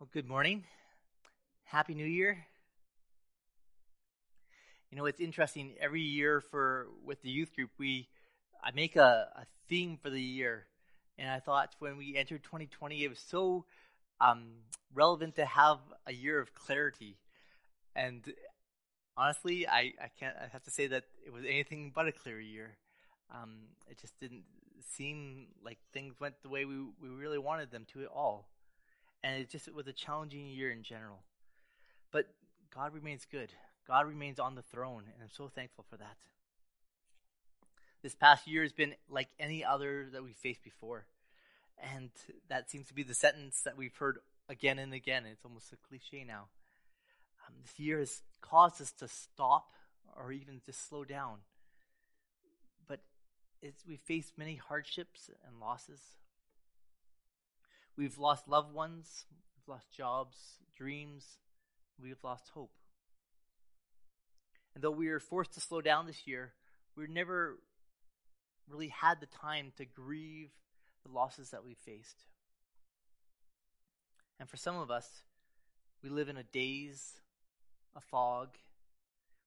Well, good morning. Happy New Year. You know, it's interesting. Every year for with the youth group, we I make a, a theme for the year, and I thought when we entered 2020, it was so um, relevant to have a year of clarity. And honestly, I, I can't. I have to say that it was anything but a clear year. Um, it just didn't seem like things went the way we we really wanted them to at all and it just it was a challenging year in general. But God remains good. God remains on the throne, and I'm so thankful for that. This past year has been like any other that we faced before, and that seems to be the sentence that we've heard again and again. It's almost a cliche now. Um, this year has caused us to stop or even just slow down. But we've faced many hardships and losses. We've lost loved ones, we've lost jobs, dreams, we've lost hope. And though we were forced to slow down this year, we've never really had the time to grieve the losses that we faced. And for some of us, we live in a daze, a fog.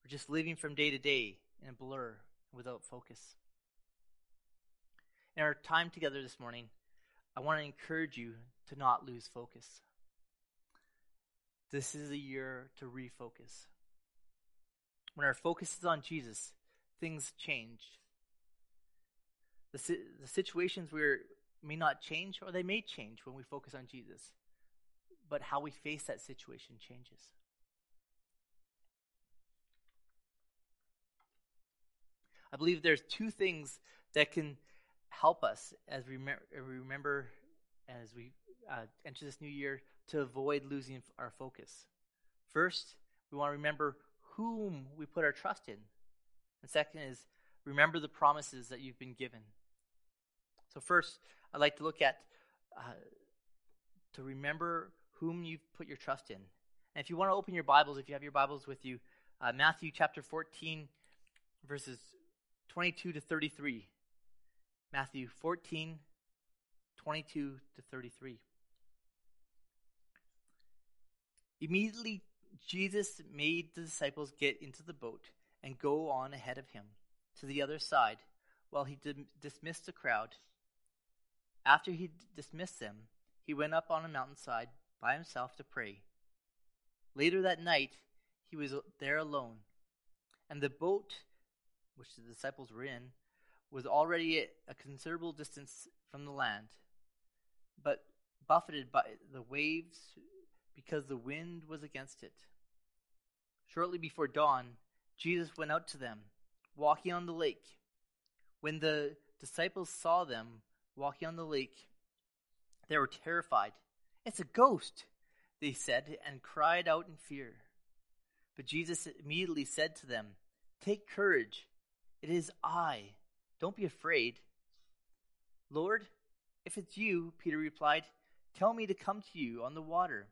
We're just living from day to day in a blur without focus. In our time together this morning, I want to encourage you to not lose focus. This is a year to refocus. When our focus is on Jesus, things change. The, the situations where may not change or they may change when we focus on Jesus, but how we face that situation changes. I believe there's two things that can help us as we remember as we uh, enter this new year to avoid losing our focus. First, we want to remember whom we put our trust in. And second is remember the promises that you've been given. So, first, I'd like to look at uh, to remember whom you've put your trust in. And if you want to open your Bibles, if you have your Bibles with you, uh, Matthew chapter 14, verses 22 to 33. Matthew 14, 22 to 33. Immediately, Jesus made the disciples get into the boat and go on ahead of him to the other side while he dismissed the crowd. After he dismissed them, he went up on a mountainside by himself to pray. Later that night, he was there alone, and the boat which the disciples were in was already at a considerable distance from the land, but buffeted by the waves because the wind was against it. Shortly before dawn, Jesus went out to them, walking on the lake. When the disciples saw them walking on the lake, they were terrified. It's a ghost, they said, and cried out in fear. But Jesus immediately said to them, Take courage, it is I don't be afraid. Lord, if it's you, Peter replied, tell me to come to you on the water.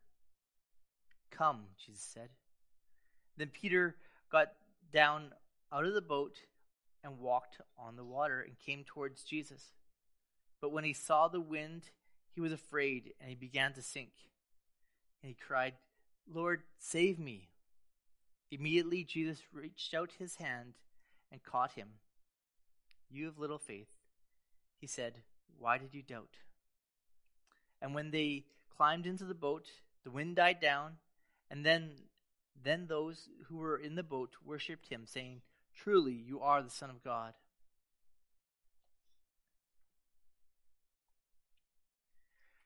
Come, Jesus said. Then Peter got down out of the boat and walked on the water and came towards Jesus. But when he saw the wind, he was afraid and he began to sink. And he cried, Lord, save me. Immediately Jesus reached out his hand and caught him. You have little faith. He said, Why did you doubt? And when they climbed into the boat, the wind died down, and then then those who were in the boat worshipped him, saying, Truly you are the Son of God.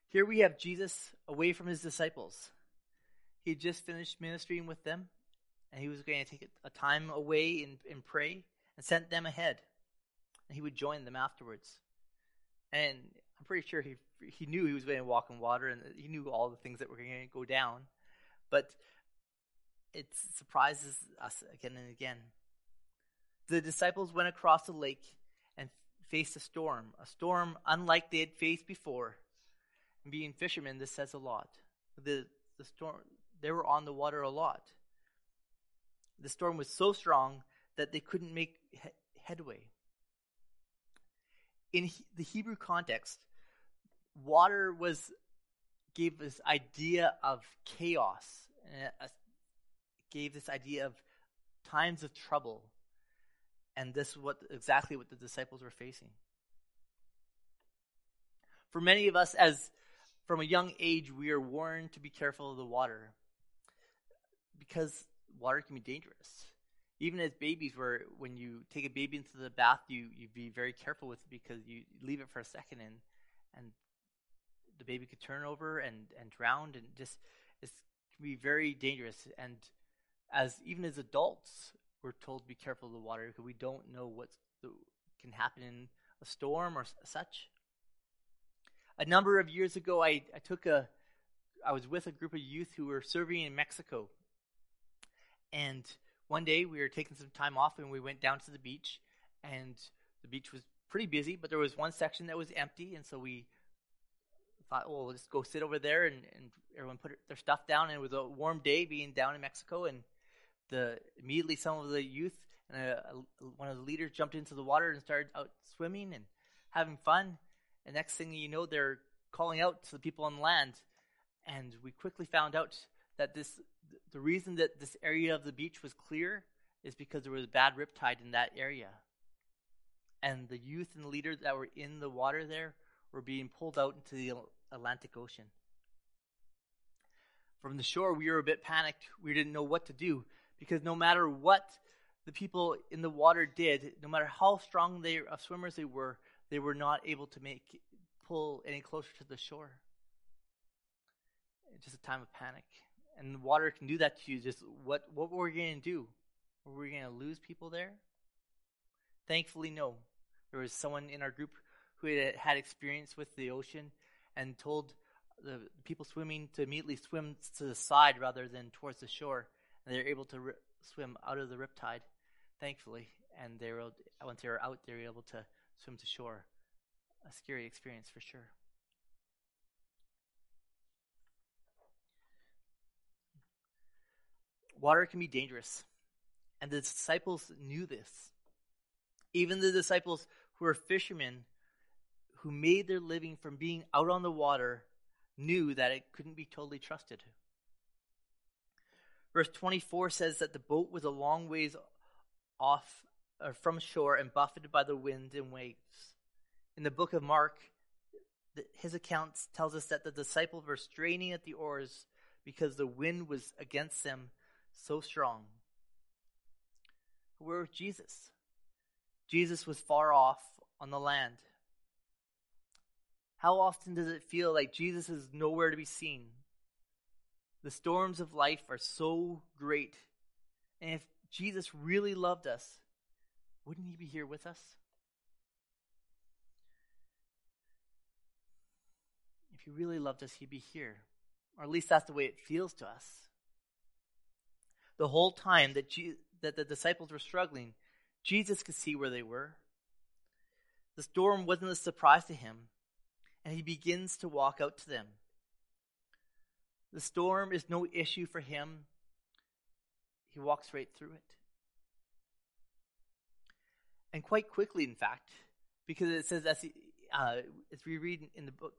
Here we have Jesus away from his disciples. He had just finished ministering with them, and he was going to take a time away and, and pray and sent them ahead and he would join them afterwards. And I'm pretty sure he he knew he was going to walk in water, and he knew all the things that were going to go down. But it surprises us again and again. The disciples went across the lake and faced a storm, a storm unlike they had faced before. And being fishermen, this says a lot. The the storm they were on the water a lot. The storm was so strong that they couldn't make he- headway in the Hebrew context, water was gave this idea of chaos, and gave this idea of times of trouble. And this is what exactly what the disciples were facing. For many of us, as from a young age, we are warned to be careful of the water because water can be dangerous. Even as babies, where when you take a baby into the bath, you you be very careful with it because you leave it for a second and and the baby could turn over and and drown and just it can be very dangerous. And as even as adults, we're told to be careful of the water because we don't know what can happen in a storm or such. A number of years ago, I, I took a I was with a group of youth who were serving in Mexico and one day we were taking some time off and we went down to the beach, and the beach was pretty busy, but there was one section that was empty, and so we thought, well, we'll just go sit over there, and, and everyone put their stuff down. And it was a warm day being down in Mexico, and the immediately some of the youth and a, a, one of the leaders jumped into the water and started out swimming and having fun. And next thing you know, they're calling out to the people on land, and we quickly found out that this the reason that this area of the beach was clear is because there was bad riptide in that area. And the youth and leaders that were in the water there were being pulled out into the Atlantic Ocean. From the shore, we were a bit panicked. We didn't know what to do because no matter what the people in the water did, no matter how strong they of swimmers they were, they were not able to make pull any closer to the shore. Just a time of panic and water can do that to you. Just what what were we going to do? Were we going to lose people there? Thankfully, no. There was someone in our group who had had experience with the ocean and told the people swimming to immediately swim to the side rather than towards the shore, and they were able to swim out of the riptide, thankfully. And they were once they were out, they were able to swim to shore. A scary experience for sure. Water can be dangerous. And the disciples knew this. Even the disciples who were fishermen who made their living from being out on the water knew that it couldn't be totally trusted. Verse 24 says that the boat was a long ways off uh, from shore and buffeted by the wind and waves. In the book of Mark, his account tells us that the disciples were straining at the oars because the wind was against them so strong. Where was Jesus? Jesus was far off on the land. How often does it feel like Jesus is nowhere to be seen? The storms of life are so great. And if Jesus really loved us, wouldn't he be here with us? If he really loved us, he'd be here. Or at least that's the way it feels to us the whole time that, Je- that the disciples were struggling, Jesus could see where they were. The storm wasn't a surprise to him, and he begins to walk out to them. The storm is no issue for him. He walks right through it. And quite quickly, in fact, because it says, as, he, uh, as we read in the book,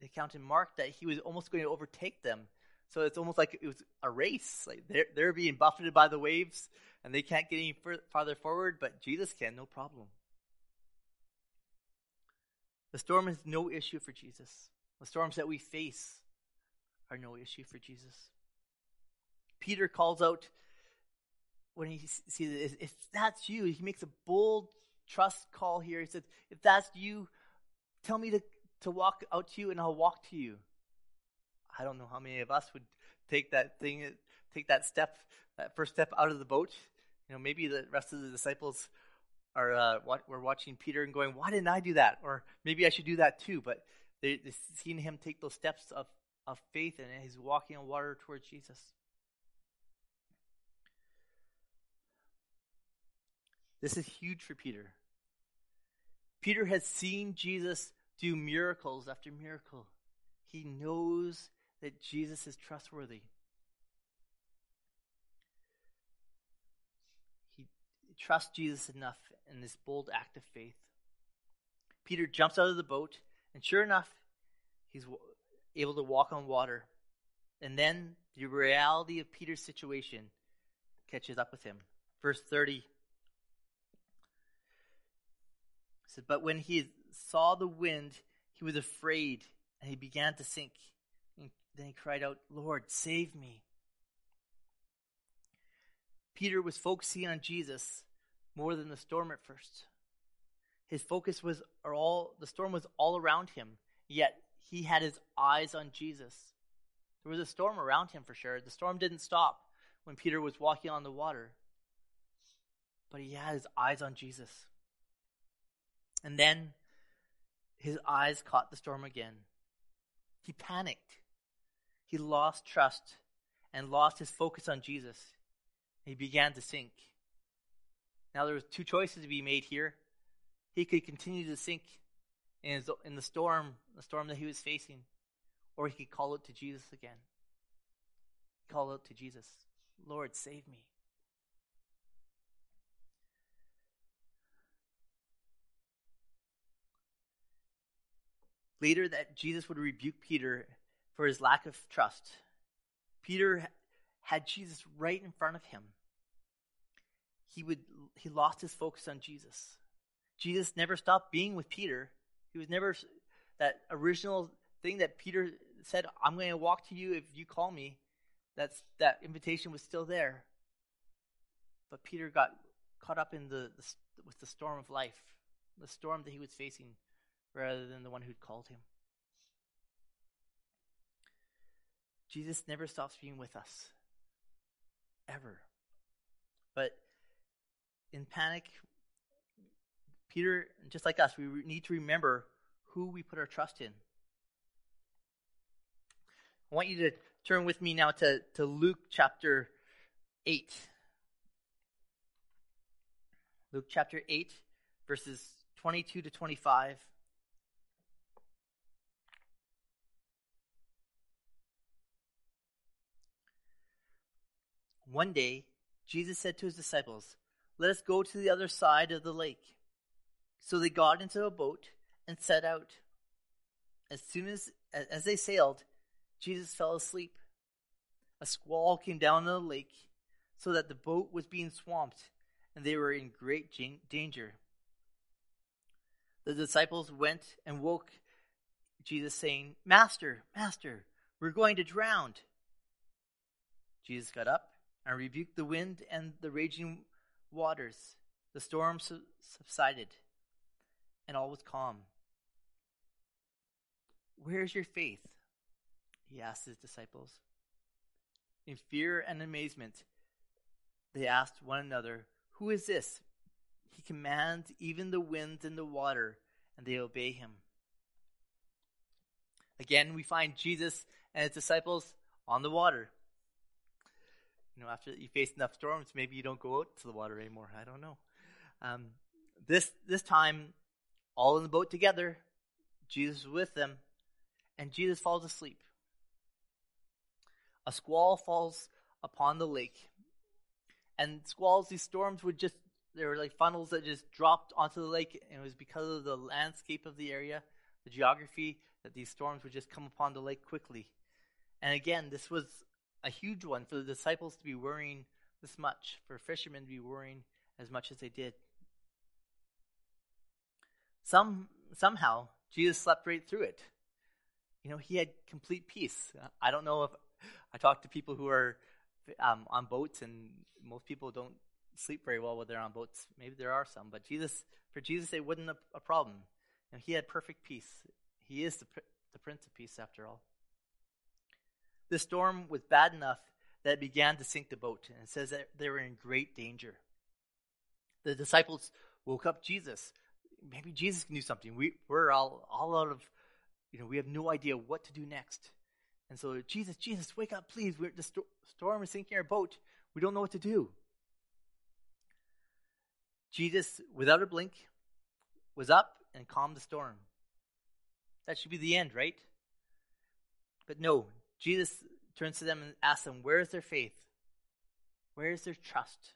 the account in Mark, that he was almost going to overtake them so it's almost like it was a race. Like they're, they're being buffeted by the waves and they can't get any farther forward, but Jesus can, no problem. The storm is no issue for Jesus. The storms that we face are no issue for Jesus. Peter calls out when he sees if that's you, he makes a bold trust call here. He says, if that's you, tell me to, to walk out to you and I'll walk to you. I don't know how many of us would take that thing, take that step, that first step out of the boat. You know, maybe the rest of the disciples are uh, we're watching Peter and going, "Why didn't I do that?" Or maybe I should do that too. But they, they've seen him take those steps of of faith, and he's walking on water towards Jesus. This is huge for Peter. Peter has seen Jesus do miracles after miracle. He knows that Jesus is trustworthy. He trusts Jesus enough in this bold act of faith. Peter jumps out of the boat, and sure enough, he's able to walk on water. And then the reality of Peter's situation catches up with him. Verse 30 said, But when he saw the wind, he was afraid and he began to sink. Then he cried out, Lord, save me. Peter was focusing on Jesus more than the storm at first. His focus was all the storm was all around him, yet he had his eyes on Jesus. There was a storm around him for sure. The storm didn't stop when Peter was walking on the water. But he had his eyes on Jesus. And then his eyes caught the storm again. He panicked. He lost trust and lost his focus on Jesus. He began to sink. Now there was two choices to be made here. He could continue to sink in, his, in the storm, the storm that he was facing, or he could call out to Jesus again. Call out to Jesus, Lord, save me. Later, that Jesus would rebuke Peter for his lack of trust. Peter had Jesus right in front of him. He would he lost his focus on Jesus. Jesus never stopped being with Peter. He was never that original thing that Peter said, "I'm going to walk to you if you call me." That's that invitation was still there. But Peter got caught up in the, the with the storm of life, the storm that he was facing rather than the one who'd called him. Jesus never stops being with us. Ever. But in panic, Peter, just like us, we need to remember who we put our trust in. I want you to turn with me now to, to Luke chapter 8. Luke chapter 8, verses 22 to 25. One day, Jesus said to his disciples, Let us go to the other side of the lake. So they got into a boat and set out. As soon as, as they sailed, Jesus fell asleep. A squall came down on the lake, so that the boat was being swamped, and they were in great danger. The disciples went and woke Jesus, saying, Master, Master, we're going to drown. Jesus got up and rebuked the wind and the raging waters. The storm subsided, and all was calm. Where is your faith? He asked his disciples. In fear and amazement, they asked one another, Who is this? He commands even the winds and the water, and they obey him. Again, we find Jesus and his disciples on the water. You know, after you face enough storms, maybe you don't go out to the water anymore. I don't know. Um, this this time, all in the boat together, Jesus with them, and Jesus falls asleep. A squall falls upon the lake, and squalls, these storms would just they were like funnels that just dropped onto the lake, and it was because of the landscape of the area, the geography, that these storms would just come upon the lake quickly. And again, this was a huge one for the disciples to be worrying this much, for fishermen to be worrying as much as they did. Some somehow Jesus slept right through it. You know, he had complete peace. I don't know if I talk to people who are um, on boats, and most people don't sleep very well when they're on boats. Maybe there are some, but Jesus, for Jesus, it wasn't a, a problem. He had perfect peace. He is the, the Prince of Peace, after all. The storm was bad enough that it began to sink the boat, and says that they were in great danger. The disciples woke up Jesus. Maybe Jesus can do something. We, we're all, all out of, you know, we have no idea what to do next. And so, Jesus, Jesus, wake up, please. We're, the sto- storm is sinking our boat. We don't know what to do. Jesus, without a blink, was up and calmed the storm. That should be the end, right? But no, Jesus turns to them and asks them, Where is their faith? Where is their trust?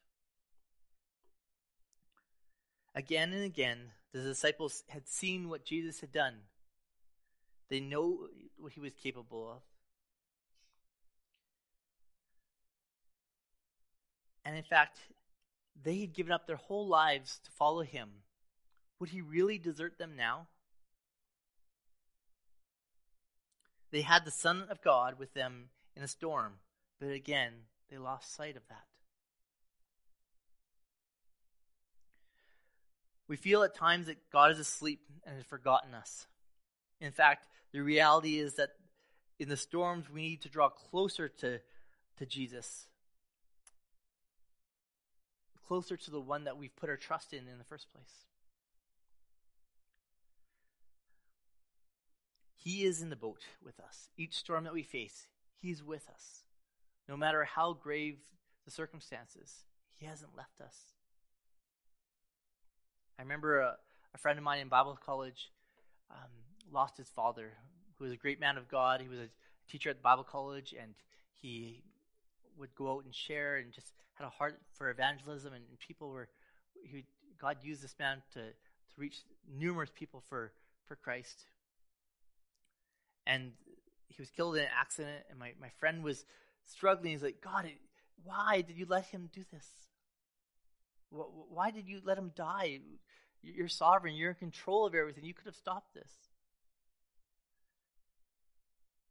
Again and again, the disciples had seen what Jesus had done. They know what he was capable of. And in fact, they had given up their whole lives to follow him. Would he really desert them now? They had the Son of God with them in a storm, but again, they lost sight of that. We feel at times that God is asleep and has forgotten us. In fact, the reality is that in the storms, we need to draw closer to, to Jesus, closer to the one that we've put our trust in in the first place. He is in the boat with us. Each storm that we face, He's with us. No matter how grave the circumstances, He hasn't left us. I remember a, a friend of mine in Bible college um, lost his father, who was a great man of God. He was a teacher at Bible college, and he would go out and share and just had a heart for evangelism. And, and people were, he, God used this man to, to reach numerous people for, for Christ. And he was killed in an accident, and my, my friend was struggling. He's like, God, why did you let him do this? Why did you let him die? You're sovereign. You're in control of everything. You could have stopped this.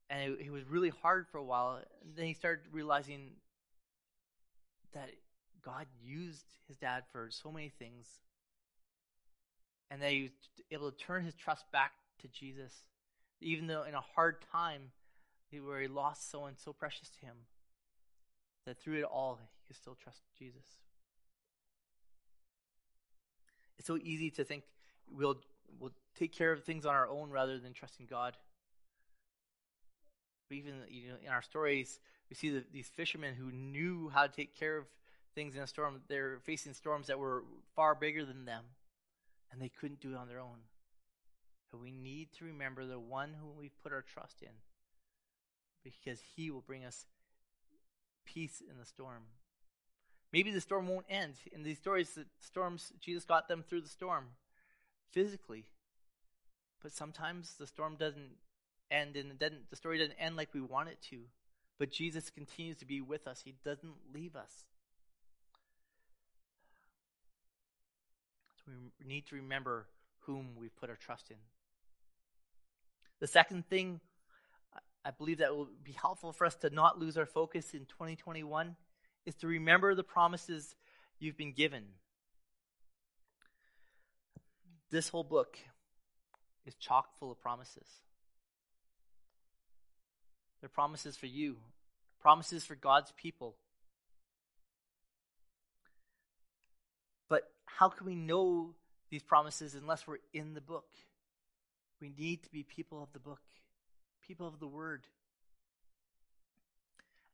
And it, it was really hard for a while. And then he started realizing that God used his dad for so many things. And that he was able to turn his trust back to Jesus. Even though in a hard time where he lost someone so precious to him, that through it all, he could still trust Jesus. It's so easy to think we'll we'll take care of things on our own rather than trusting God. But even you know, in our stories, we see the, these fishermen who knew how to take care of things in a storm. They're facing storms that were far bigger than them, and they couldn't do it on their own. But we need to remember the one whom we've put our trust in, because He will bring us peace in the storm. Maybe the storm won't end. In these stories, the storms, Jesus got them through the storm physically. But sometimes the storm doesn't end and doesn't, the story doesn't end like we want it to. But Jesus continues to be with us, He doesn't leave us. So we need to remember whom we've put our trust in. The second thing I believe that will be helpful for us to not lose our focus in 2021 is to remember the promises you've been given. This whole book is chock full of promises. They're promises for you, promises for God's people. But how can we know these promises unless we're in the book? We need to be people of the book, people of the word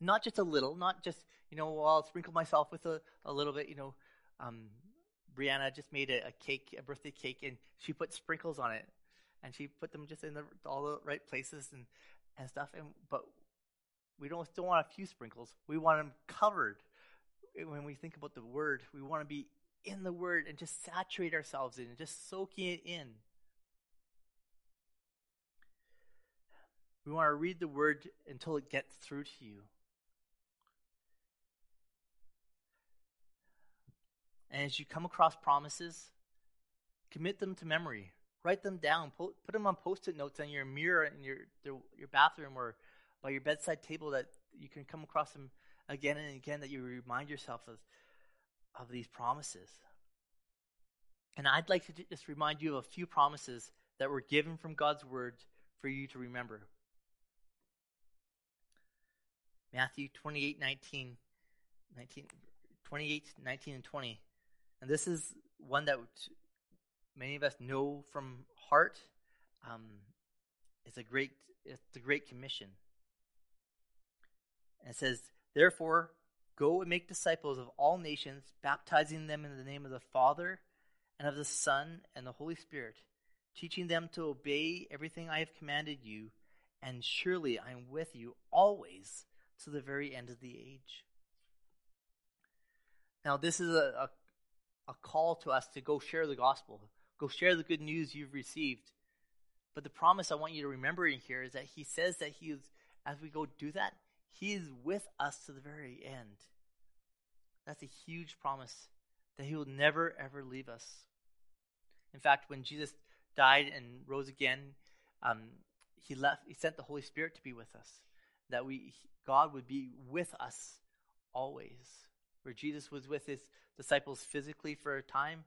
not just a little, not just, you know, well, I'll sprinkle myself with a, a little bit, you know. Um, Brianna just made a, a, cake, a birthday cake, and she put sprinkles on it. And she put them just in the, all the right places and, and stuff. And But we don't still want a few sprinkles. We want them covered. When we think about the Word, we want to be in the Word and just saturate ourselves in just soaking it in. We want to read the Word until it gets through to you. And as you come across promises, commit them to memory. Write them down. Put, put them on post-it notes on your mirror in your your bathroom or by your bedside table that you can come across them again and again. That you remind yourself of of these promises. And I'd like to just remind you of a few promises that were given from God's word for you to remember. Matthew 28, 19, 19 28, 19, and 20. And this is one that many of us know from heart. Um, it's a great, it's a great commission. And it says, "Therefore, go and make disciples of all nations, baptizing them in the name of the Father and of the Son and the Holy Spirit, teaching them to obey everything I have commanded you, and surely I am with you always to the very end of the age." Now, this is a, a a call to us to go share the gospel, go share the good news you've received. But the promise I want you to remember in here is that he says that he is, as we go do that, he is with us to the very end. That's a huge promise that he will never ever leave us. In fact, when Jesus died and rose again, um, he left. He sent the Holy Spirit to be with us. That we, God would be with us always. Where Jesus was with his disciples physically for a time,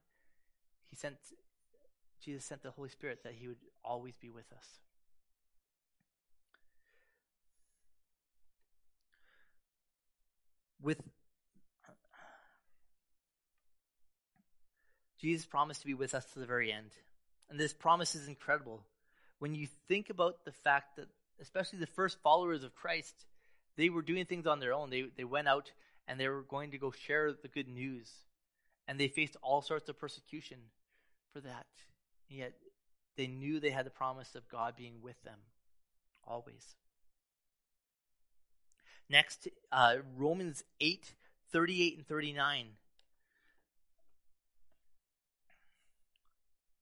he sent Jesus sent the Holy Spirit that he would always be with us. With Jesus promised to be with us to the very end. And this promise is incredible. When you think about the fact that, especially the first followers of Christ, they were doing things on their own. They, they went out and they were going to go share the good news. And they faced all sorts of persecution for that. And yet they knew they had the promise of God being with them always. Next, uh, Romans 8 38 and 39.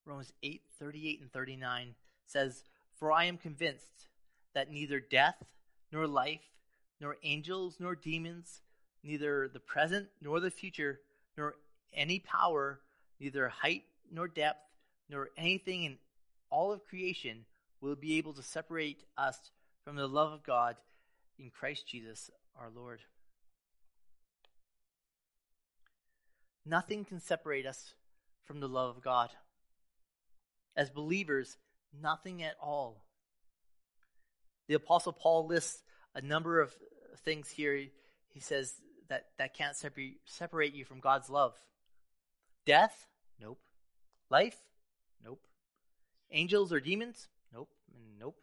Romans 8 38 and 39 says, For I am convinced that neither death, nor life, nor angels, nor demons, neither the present nor the future, nor any power, neither height nor depth, nor anything in all of creation will be able to separate us from the love of God in Christ Jesus our Lord. Nothing can separate us from the love of God. As believers, nothing at all. The Apostle Paul lists a number of things here. He says that, that can't separate, you from God's love. Death? Nope. Life? Nope. Angels or demons? Nope. Nope.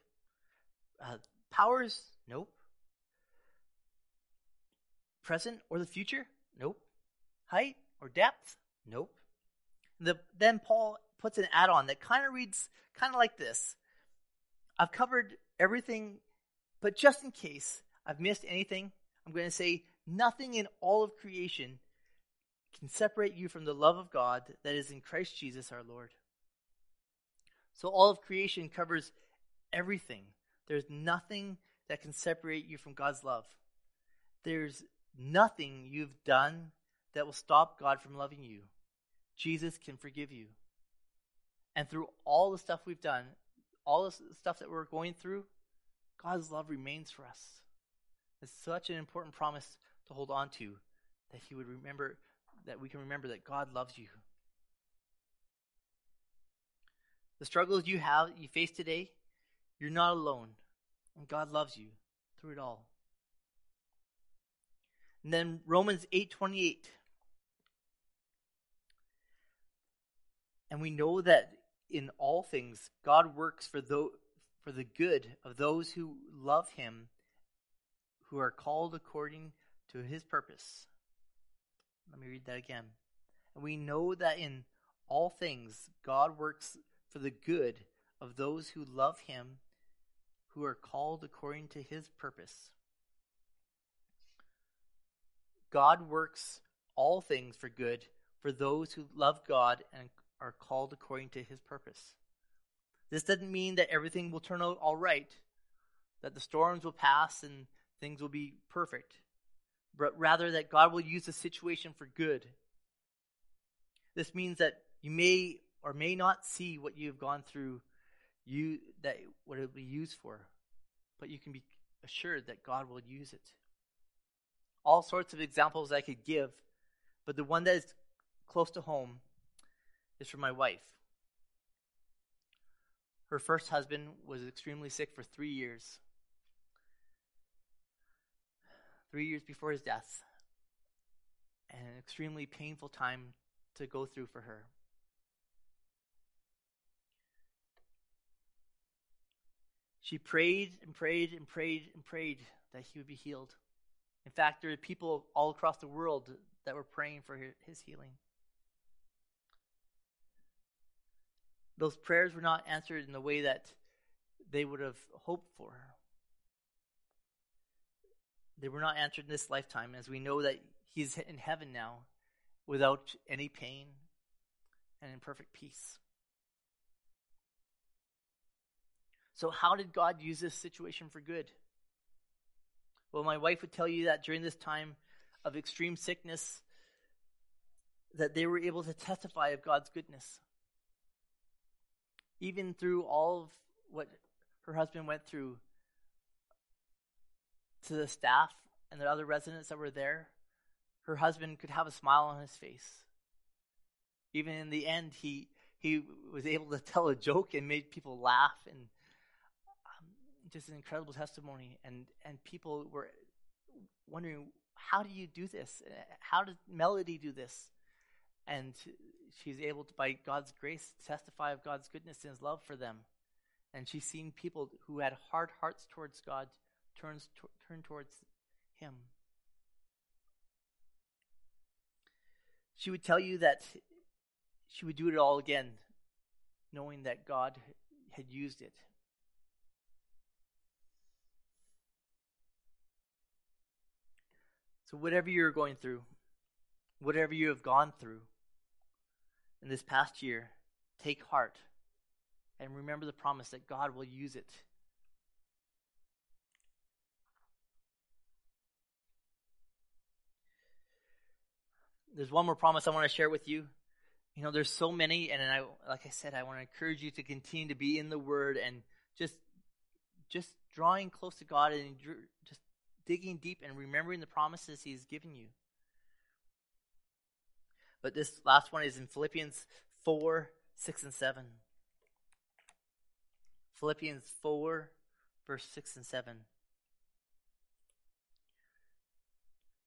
Uh, powers? Nope. Present or the future? Nope. Height or depth? Nope. The, then Paul puts an add on that kind of reads kind of like this I've covered everything, but just in case I've missed anything, I'm going to say nothing in all of creation can separate you from the love of God that is in Christ Jesus our Lord. So all of creation covers everything. There's nothing that can separate you from God's love. There's nothing you've done that will stop God from loving you. Jesus can forgive you. And through all the stuff we've done, all the stuff that we're going through, God's love remains for us. It's such an important promise to hold on to that He would remember, that we can remember that God loves you. The struggles you have, you face today, you're not alone. And God loves you through it all. And then Romans 8:28. And we know that in all things God works for the, for the good of those who love him who are called according to his purpose. Let me read that again. And we know that in all things God works for the good of those who love him, who are called according to his purpose. God works all things for good for those who love God and are called according to his purpose. This doesn't mean that everything will turn out all right, that the storms will pass and things will be perfect, but rather that God will use the situation for good. This means that you may or may not see what you've gone through you that what it will be used for but you can be assured that god will use it all sorts of examples i could give but the one that is close to home is for my wife her first husband was extremely sick for three years three years before his death and an extremely painful time to go through for her She prayed and prayed and prayed and prayed that he would be healed. In fact, there were people all across the world that were praying for his healing. Those prayers were not answered in the way that they would have hoped for. They were not answered in this lifetime, as we know that he's in heaven now without any pain and in perfect peace. So, how did God use this situation for good? Well, my wife would tell you that during this time of extreme sickness, that they were able to testify of God's goodness. Even through all of what her husband went through, to the staff and the other residents that were there, her husband could have a smile on his face. Even in the end, he he was able to tell a joke and made people laugh and um, just an incredible testimony. And and people were wondering, how do you do this? How did Melody do this? And she's able to, by God's grace, testify of God's goodness and His love for them. And she's seen people who had hard hearts towards God turns to, turn towards Him. She would tell you that she would do it all again, knowing that God had used it. So, whatever you're going through, whatever you have gone through in this past year, take heart and remember the promise that God will use it. There's one more promise I want to share with you. You know, there's so many, and I, like I said, I want to encourage you to continue to be in the Word and just, just drawing close to God and just digging deep and remembering the promises He's given you. But this last one is in Philippians 4, 6, and 7. Philippians 4, verse 6 and 7.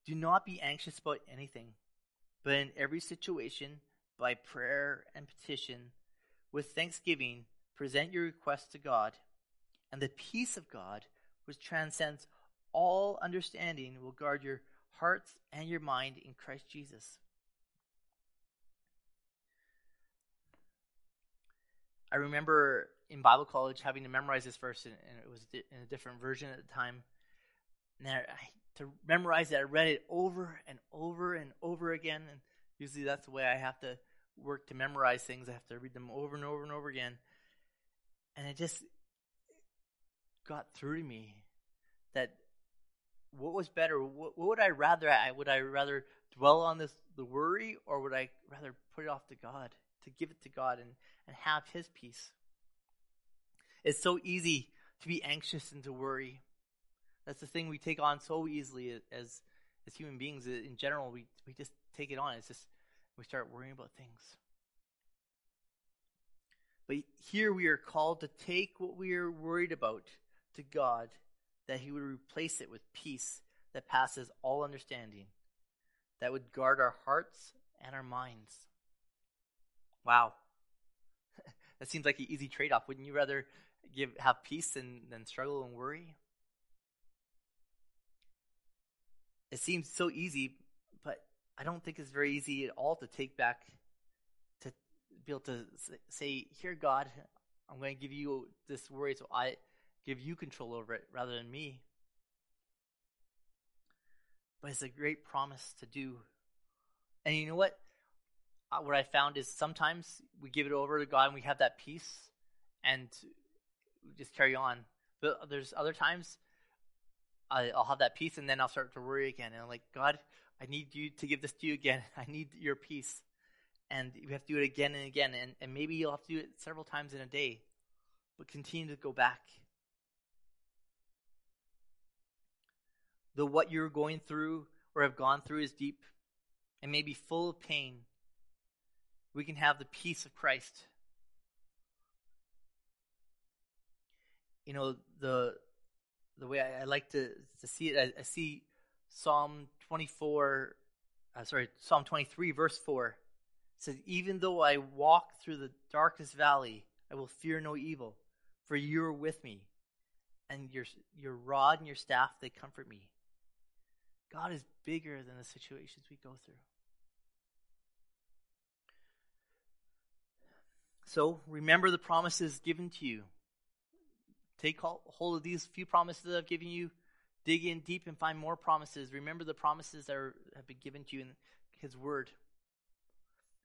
Do not be anxious about anything, but in every situation, by prayer and petition, with thanksgiving, present your requests to God, and the peace of God, which transcends all understanding, will guard your hearts and your mind in Christ Jesus. I remember in Bible college having to memorize this verse, and, it was in a different version at the time. And I, to memorize it, I read it over and over and over again. And usually that's the way I have to work to memorize things. I have to read them over and over and over again. And it just got through to me that what was better? What, what would I rather? I would I rather dwell on this the worry, or would I rather put it off to God, to give it to God, and and have His peace? It's so easy to be anxious and to worry. That's the thing we take on so easily as as human beings. In general, we we just take it on. It's just we start worrying about things. But here we are called to take what we are worried about to God, that He would replace it with peace that passes all understanding, that would guard our hearts and our minds. Wow. that seems like an easy trade off. Wouldn't you rather give have peace than, than struggle and worry? It seems so easy, but I don't think it's very easy at all to take back, to be able to say, Here, God, I'm going to give you this worry so I give you control over it rather than me. But it's a great promise to do. And you know what? Uh, what I found is sometimes we give it over to God and we have that peace and just carry on. But there's other times I'll have that peace and then I'll start to worry again. And I'm like, God, I need you to give this to you again. I need your peace. And we have to do it again and again. And, and maybe you'll have to do it several times in a day. But continue to go back. Though what you're going through or have gone through is deep and maybe full of pain, we can have the peace of Christ. You know, the the way I, I like to, to see it, I, I see Psalm 24, uh, sorry, Psalm 23, verse 4 says, Even though I walk through the darkest valley, I will fear no evil, for you are with me, and your, your rod and your staff, they comfort me. God is bigger than the situations we go through. So remember the promises given to you. Take hold of these few promises that I've given you Dig in deep and find more promises. Remember the promises that are, have been given to you in His Word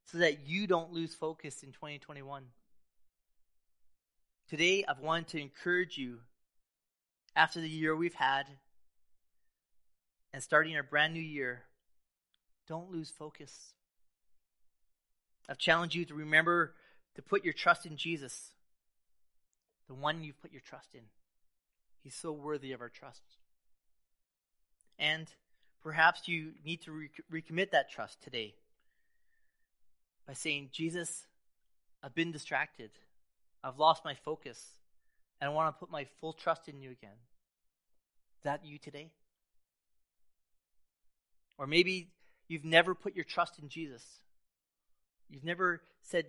so that you don't lose focus in 2021. Today, I've wanted to encourage you after the year we've had and starting our brand new year, don't lose focus. I've challenged you to remember to put your trust in Jesus, the one you've put your trust in. He's so worthy of our trust. And perhaps you need to re- recommit that trust today by saying, Jesus, I've been distracted. I've lost my focus. And I want to put my full trust in you again. Is that you today? Or maybe you've never put your trust in Jesus. You've never said,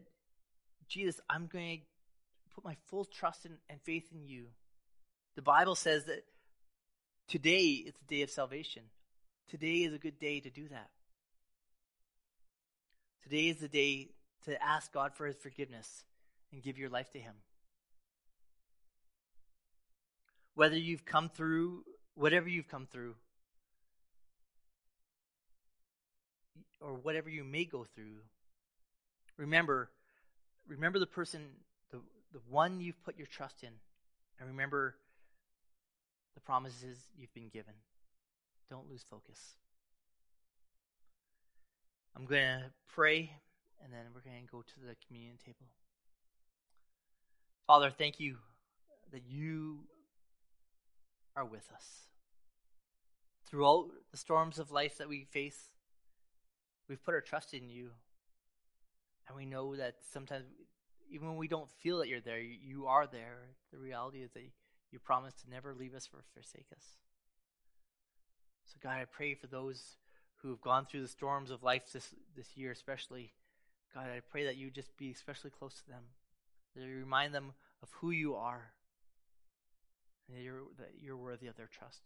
Jesus, I'm going to put my full trust in, and faith in you. The Bible says that today is the day of salvation. Today is a good day to do that. Today is the day to ask God for his forgiveness and give your life to him. Whether you've come through, whatever you've come through, or whatever you may go through, remember, remember the person, the, the one you've put your trust in, and remember the promises you've been given. Don't lose focus. I'm going to pray, and then we're going to go to the communion table. Father, thank you that you are with us. Throughout the storms of life that we face, we've put our trust in you. And we know that sometimes, even when we don't feel that you're there, you are there. The reality is that you promise to never leave us or forsake us. So, God, I pray for those who have gone through the storms of life this, this year, especially. God, I pray that you just be especially close to them, that you remind them of who you are, and that you're, that you're worthy of their trust.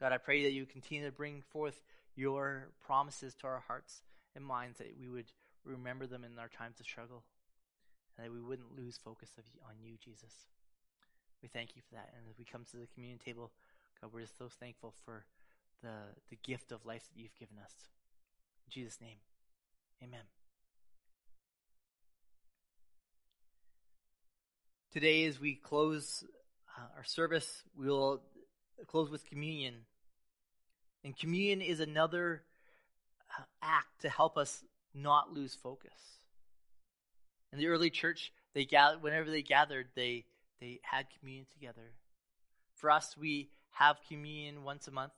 God, I pray that you continue to bring forth your promises to our hearts and minds, that we would remember them in our times of struggle, and that we wouldn't lose focus of, on you, Jesus. We thank you for that. And as we come to the communion table, God, we're just so thankful for the, the gift of life that you've given us. In Jesus' name, amen. Today, as we close uh, our service, we'll close with communion. And communion is another uh, act to help us not lose focus. In the early church, they gathered, whenever they gathered, they they had communion together. For us, we have communion once a month.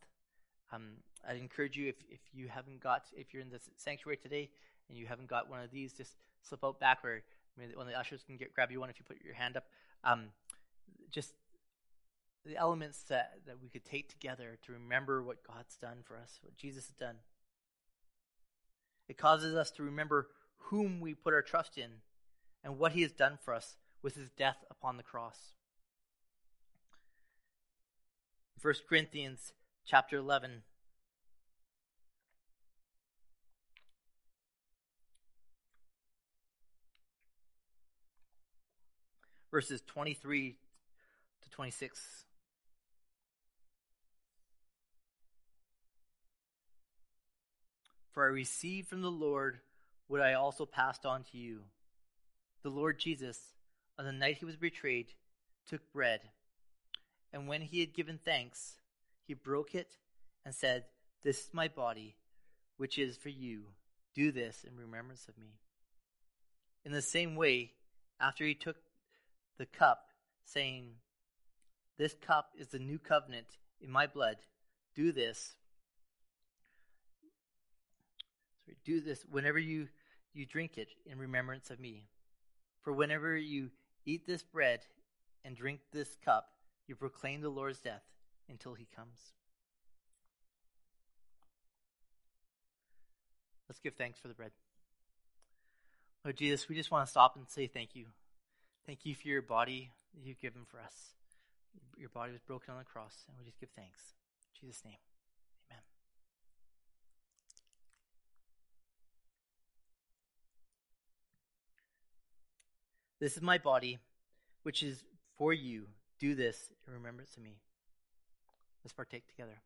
Um, I'd encourage you if, if you haven't got if you're in the sanctuary today and you haven't got one of these, just slip out back where one of the ushers can get grab you one if you put your hand up. Um, just the elements that, that we could take together to remember what God's done for us, what Jesus has done. It causes us to remember whom we put our trust in and what he has done for us with his death upon the cross. 1 Corinthians chapter 11 verses 23 to 26 For I received from the Lord what I also passed on to you. The Lord Jesus, on the night he was betrayed, took bread, and when he had given thanks, he broke it and said, This is my body, which is for you. Do this in remembrance of me. In the same way, after he took the cup, saying, This cup is the new covenant in my blood. Do this Do this whenever you, you drink it in remembrance of me. For whenever you eat this bread and drink this cup, you proclaim the Lord's death until he comes. Let's give thanks for the bread. Lord Jesus, we just want to stop and say thank you. Thank you for your body that you've given for us. Your body was broken on the cross, and we just give thanks. In Jesus' name. This is my body, which is for you. Do this in remembrance of me. Let's partake together.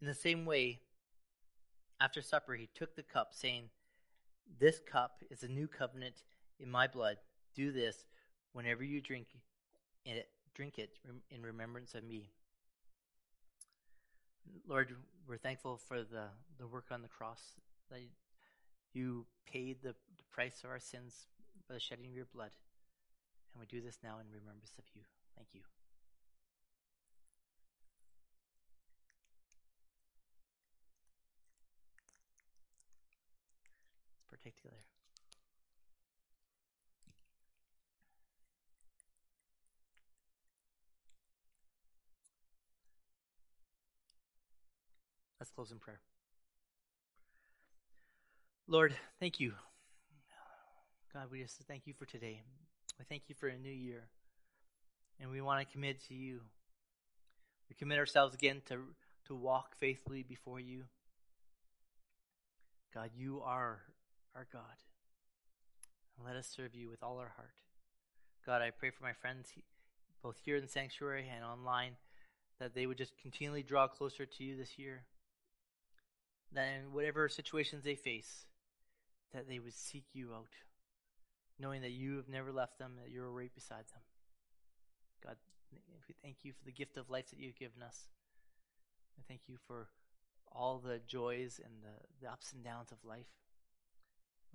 In the same way, after supper, he took the cup, saying, This cup is a new covenant in my blood. Do this whenever you drink it, drink it in remembrance of me. Lord, we're thankful for the, the work on the cross that you paid the, the price of our sins by the shedding of your blood. And we do this now in remembrance of you. Thank you. Let's. Let's close in prayer. Lord, thank you. God, we just thank you for today. We thank you for a new year. And we want to commit to you. We commit ourselves again to, to walk faithfully before you. God, you are our God. And let us serve you with all our heart. God, I pray for my friends, both here in the sanctuary and online, that they would just continually draw closer to you this year. That in whatever situations they face, that they would seek you out, knowing that you have never left them, that you're right beside them. God, we thank you for the gift of life that you've given us. I thank you for all the joys and the, the ups and downs of life.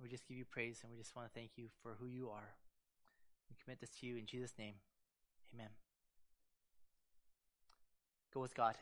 We just give you praise and we just want to thank you for who you are. We commit this to you in Jesus' name. Amen. Go with God.